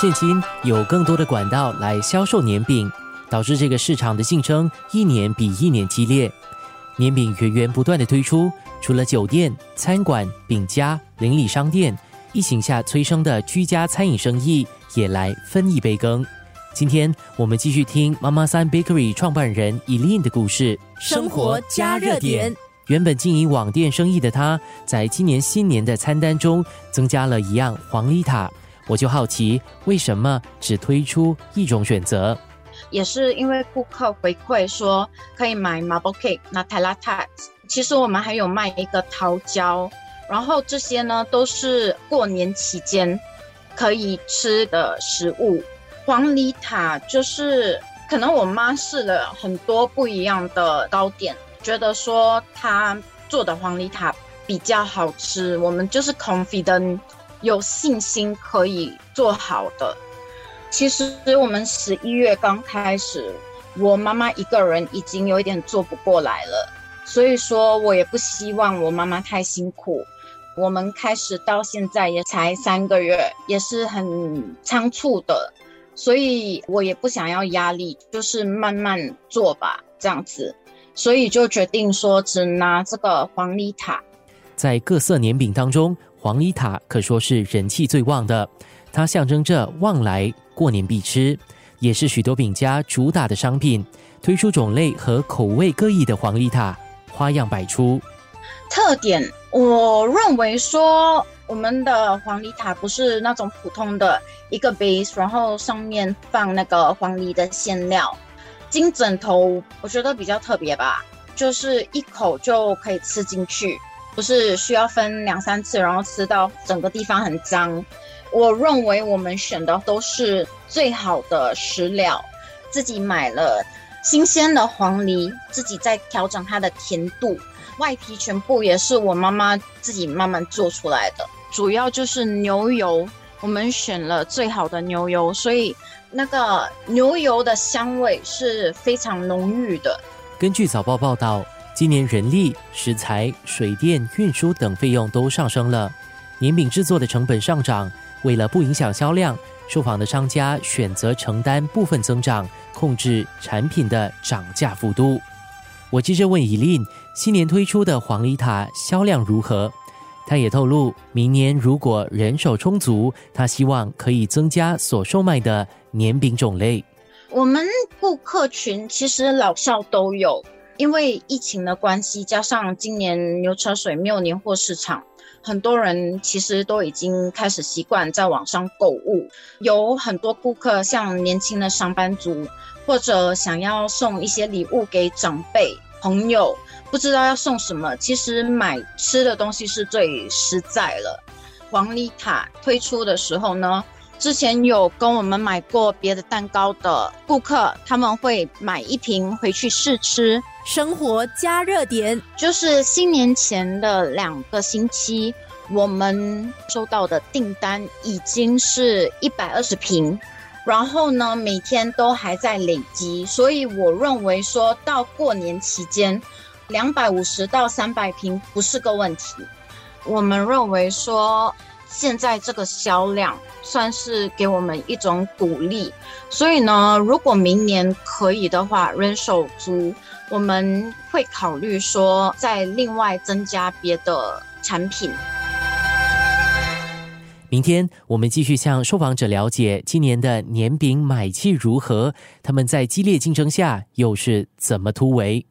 现今有更多的管道来销售年饼，导致这个市场的竞争一年比一年激烈。年饼源源不断的推出，除了酒店、餐馆、饼家、邻里商店，疫情下催生的居家餐饮生意也来分一杯羹。今天我们继续听妈妈三 Bakery 创办人 Elin 的故事。生活加热点。原本经营网店生意的他，在今年新年的餐单中增加了一样黄梨塔。我就好奇，为什么只推出一种选择？也是因为顾客回馈说可以买 marble cake、那 t a l a t a 其实我们还有卖一个桃胶，然后这些呢都是过年期间可以吃的食物。黄梨塔就是可能我妈试了很多不一样的糕点，觉得说她做的黄梨塔比较好吃，我们就是 confident。有信心可以做好的。其实我们十一月刚开始，我妈妈一个人已经有一点做不过来了，所以说我也不希望我妈妈太辛苦。我们开始到现在也才三个月，也是很仓促的，所以我也不想要压力，就是慢慢做吧，这样子。所以就决定说，只拿这个黄梨塔，在各色年饼当中。黄梨塔可说是人气最旺的，它象征着旺来，过年必吃，也是许多饼家主打的商品。推出种类和口味各异的黄梨塔，花样百出。特点，我认为说我们的黄梨塔不是那种普通的一个 base，然后上面放那个黄梨的馅料。金枕头，我觉得比较特别吧，就是一口就可以吃进去。不是需要分两三次，然后吃到整个地方很脏。我认为我们选的都是最好的食料，自己买了新鲜的黄梨，自己在调整它的甜度。外皮全部也是我妈妈自己慢慢做出来的，主要就是牛油，我们选了最好的牛油，所以那个牛油的香味是非常浓郁的。根据早报报道。今年人力、食材、水电、运输等费用都上升了，年饼制作的成本上涨。为了不影响销量，受访的商家选择承担部分增长，控制产品的涨价幅度。我接着问以琳，新年推出的黄梨塔销量如何？他也透露，明年如果人手充足，他希望可以增加所售卖的年饼种类。我们顾客群其实老少都有。因为疫情的关系，加上今年牛车水没有年货市场，很多人其实都已经开始习惯在网上购物。有很多顾客，像年轻的上班族，或者想要送一些礼物给长辈、朋友，不知道要送什么，其实买吃的东西是最实在了。黄梨塔推出的时候呢？之前有跟我们买过别的蛋糕的顾客，他们会买一瓶回去试吃。生活加热点就是新年前的两个星期，我们收到的订单已经是一百二十瓶，然后呢，每天都还在累积，所以我认为说到过年期间，两百五十到三百瓶不是个问题。我们认为说。现在这个销量算是给我们一种鼓励，所以呢，如果明年可以的话，人手足，我们会考虑说再另外增加别的产品。明天我们继续向受访者了解今年的年饼买气如何，他们在激烈竞争下又是怎么突围。